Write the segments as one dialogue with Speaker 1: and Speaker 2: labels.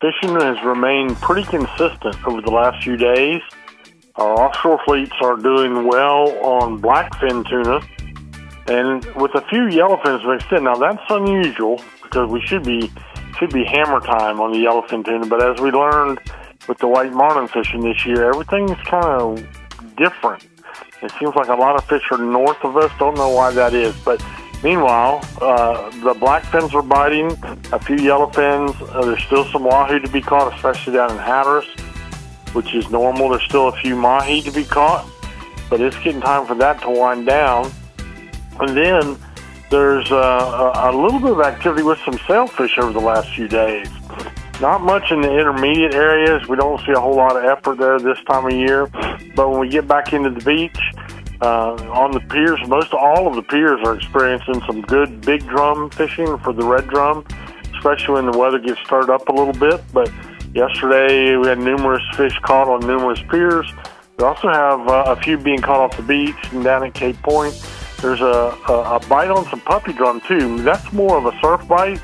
Speaker 1: Fishing has remained pretty consistent over the last few days. Our offshore fleets are doing well on blackfin tuna, and with a few yellowfins mixed in. Now that's unusual because we should be should be hammer time on the yellowfin tuna, but as we learned with the white marlin fishing this year, everything's kind of different. It seems like a lot of fish are north of us. Don't know why that is, but Meanwhile, uh, the blackfins are biting, a few yellowfins. Uh, there's still some wahoo to be caught, especially down in Hatteras, which is normal. There's still a few mahi to be caught, but it's getting time for that to wind down. And then there's uh, a, a little bit of activity with some sailfish over the last few days. Not much in the intermediate areas. We don't see a whole lot of effort there this time of year. But when we get back into the beach, uh, on the piers, most all of the piers are experiencing some good big drum fishing for the red drum, especially when the weather gets stirred up a little bit. But yesterday we had numerous fish caught on numerous piers. We also have uh, a few being caught off the beach and down at Cape Point. There's a, a, a bite on some puppy drum too. That's more of a surf bite,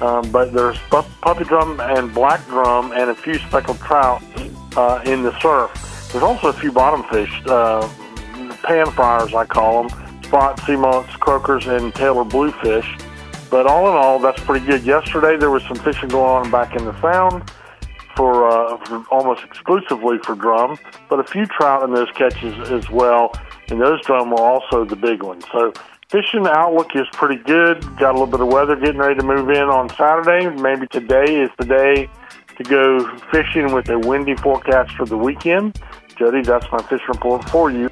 Speaker 1: um, but there's puppy drum and black drum and a few speckled trout uh, in the surf. There's also a few bottom fish. Uh, pan fryers, I call them, spot sea mullets, croakers, and Taylor bluefish. But all in all, that's pretty good. Yesterday there was some fishing going on back in the sound for, uh, for almost exclusively for drum, but a few trout in those catches as well, and those drum were also the big ones. So fishing outlook is pretty good. Got a little bit of weather getting ready to move in on Saturday. Maybe today is the day to go fishing with a windy forecast for the weekend. Jody, that's my fish report for you.